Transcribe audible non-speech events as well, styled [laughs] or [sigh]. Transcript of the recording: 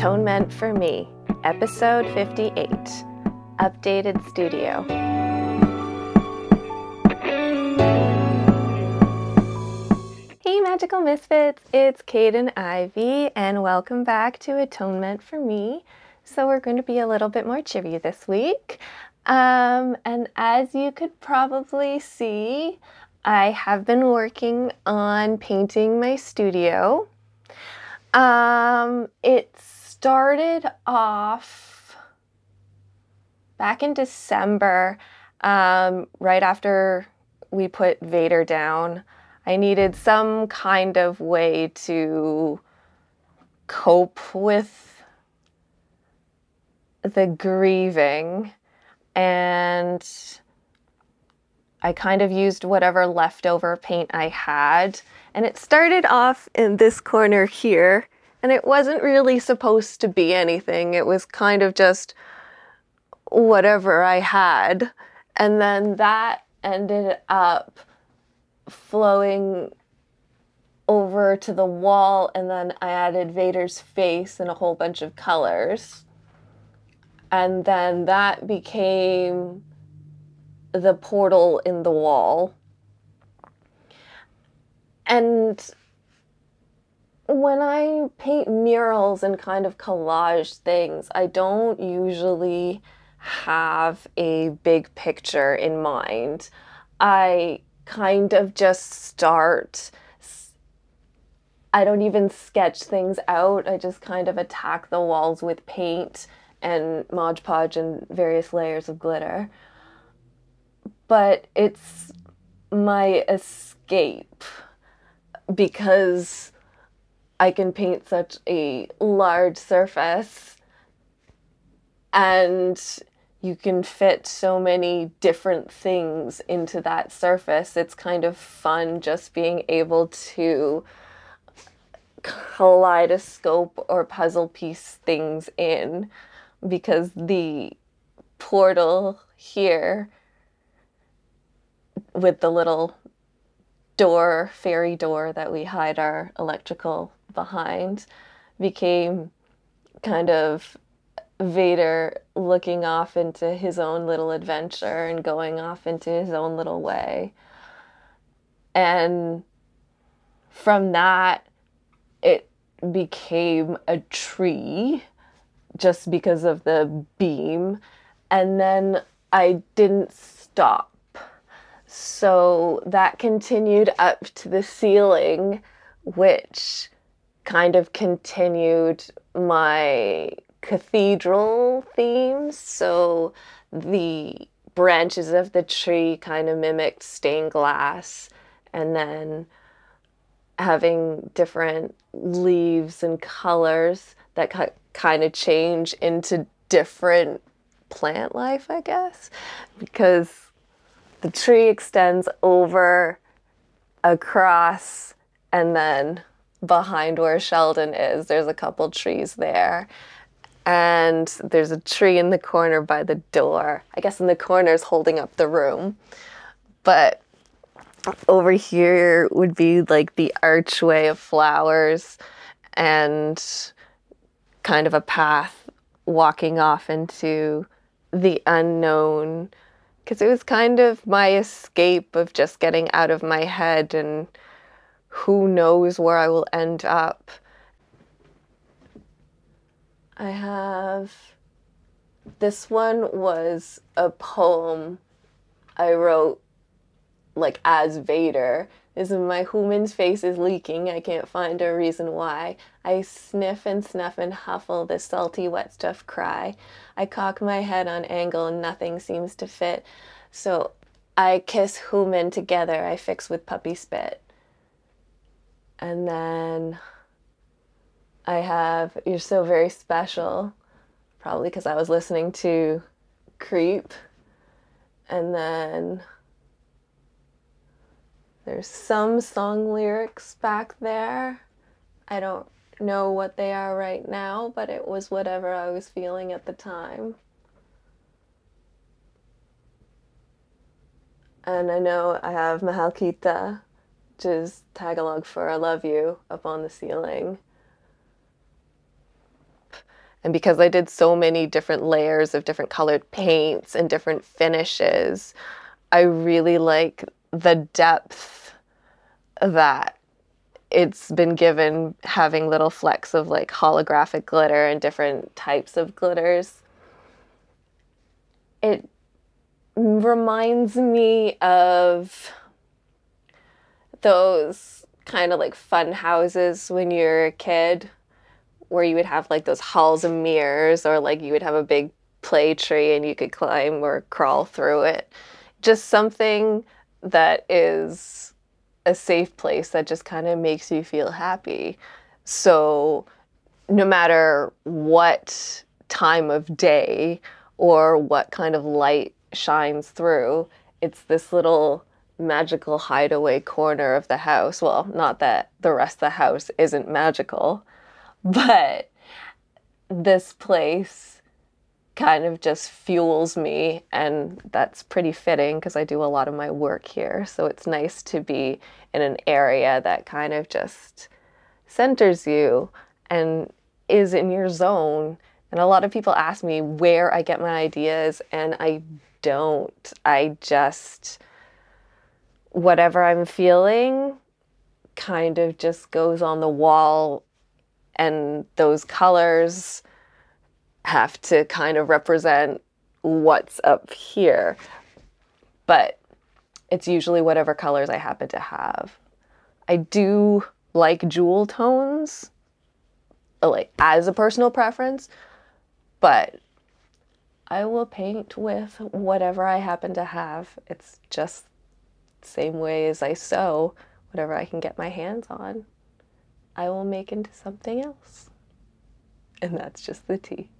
Atonement for Me, Episode 58 Updated Studio. Hey, Magical Misfits, it's Kaidain Ivy, and welcome back to Atonement for Me. So, we're going to be a little bit more cheery this week. Um, and as you could probably see, I have been working on painting my studio. Um, it started off back in December, um, right after we put Vader down. I needed some kind of way to cope with the grieving and I kind of used whatever leftover paint I had. And it started off in this corner here, and it wasn't really supposed to be anything. It was kind of just whatever I had. And then that ended up flowing over to the wall, and then I added Vader's face and a whole bunch of colors. And then that became the portal in the wall. And when I paint murals and kind of collage things, I don't usually have a big picture in mind. I kind of just start. I don't even sketch things out. I just kind of attack the walls with paint and Mod Podge and various layers of glitter but it's my escape because I can paint such a large surface and you can fit so many different things into that surface. It's kind of fun just being able to kaleidoscope or puzzle piece things in because the portal here with the little door, fairy door that we hide our electrical behind, became kind of Vader looking off into his own little adventure and going off into his own little way. And from that, it became a tree just because of the beam. And then I didn't stop so that continued up to the ceiling, which kind of continued my cathedral themes. So the branches of the tree kind of mimicked stained glass, and then having different leaves and colors that kind of change into different plant life, I guess, because the tree extends over across and then behind where Sheldon is, there's a couple trees there. And there's a tree in the corner by the door. I guess in the corner is holding up the room. But over here would be like the archway of flowers and kind of a path walking off into the unknown because it was kind of my escape of just getting out of my head and who knows where I will end up. I have this one was a poem I wrote like as Vader is my human's face is leaking. I can't find a reason why. I sniff and snuff and huffle this salty wet stuff cry. I cock my head on angle and nothing seems to fit. So I kiss human together. I fix with puppy spit. And then I have You're So Very Special, probably because I was listening to Creep. And then there's some song lyrics back there. I don't know what they are right now, but it was whatever I was feeling at the time. And I know I have Mahalkita, which is Tagalog for I love you, up on the ceiling. And because I did so many different layers of different colored paints and different finishes, I really like the depth that it's been given having little flecks of like holographic glitter and different types of glitters. It reminds me of those kind of like fun houses when you're a kid where you would have like those halls of mirrors or like you would have a big play tree and you could climb or crawl through it. Just something that is a safe place that just kind of makes you feel happy. So no matter what time of day or what kind of light shines through, it's this little magical hideaway corner of the house. Well, not that the rest of the house isn't magical, [laughs] but this place kind of just fuels me and that's pretty fitting because I do a lot of my work here. So it's nice to be in an area that kind of just centers you and is in your zone. And a lot of people ask me where I get my ideas and I don't. I just whatever I'm feeling kind of just goes on the wall, and those colors have to kind of represent what's up here. But it's usually whatever colors I happen to have. I do like jewel tones, uh, like as a personal preference, but I will paint with whatever I happen to have. It's just same way as I sew, whatever I can get my hands on, I will make into something else. And that's just the tea.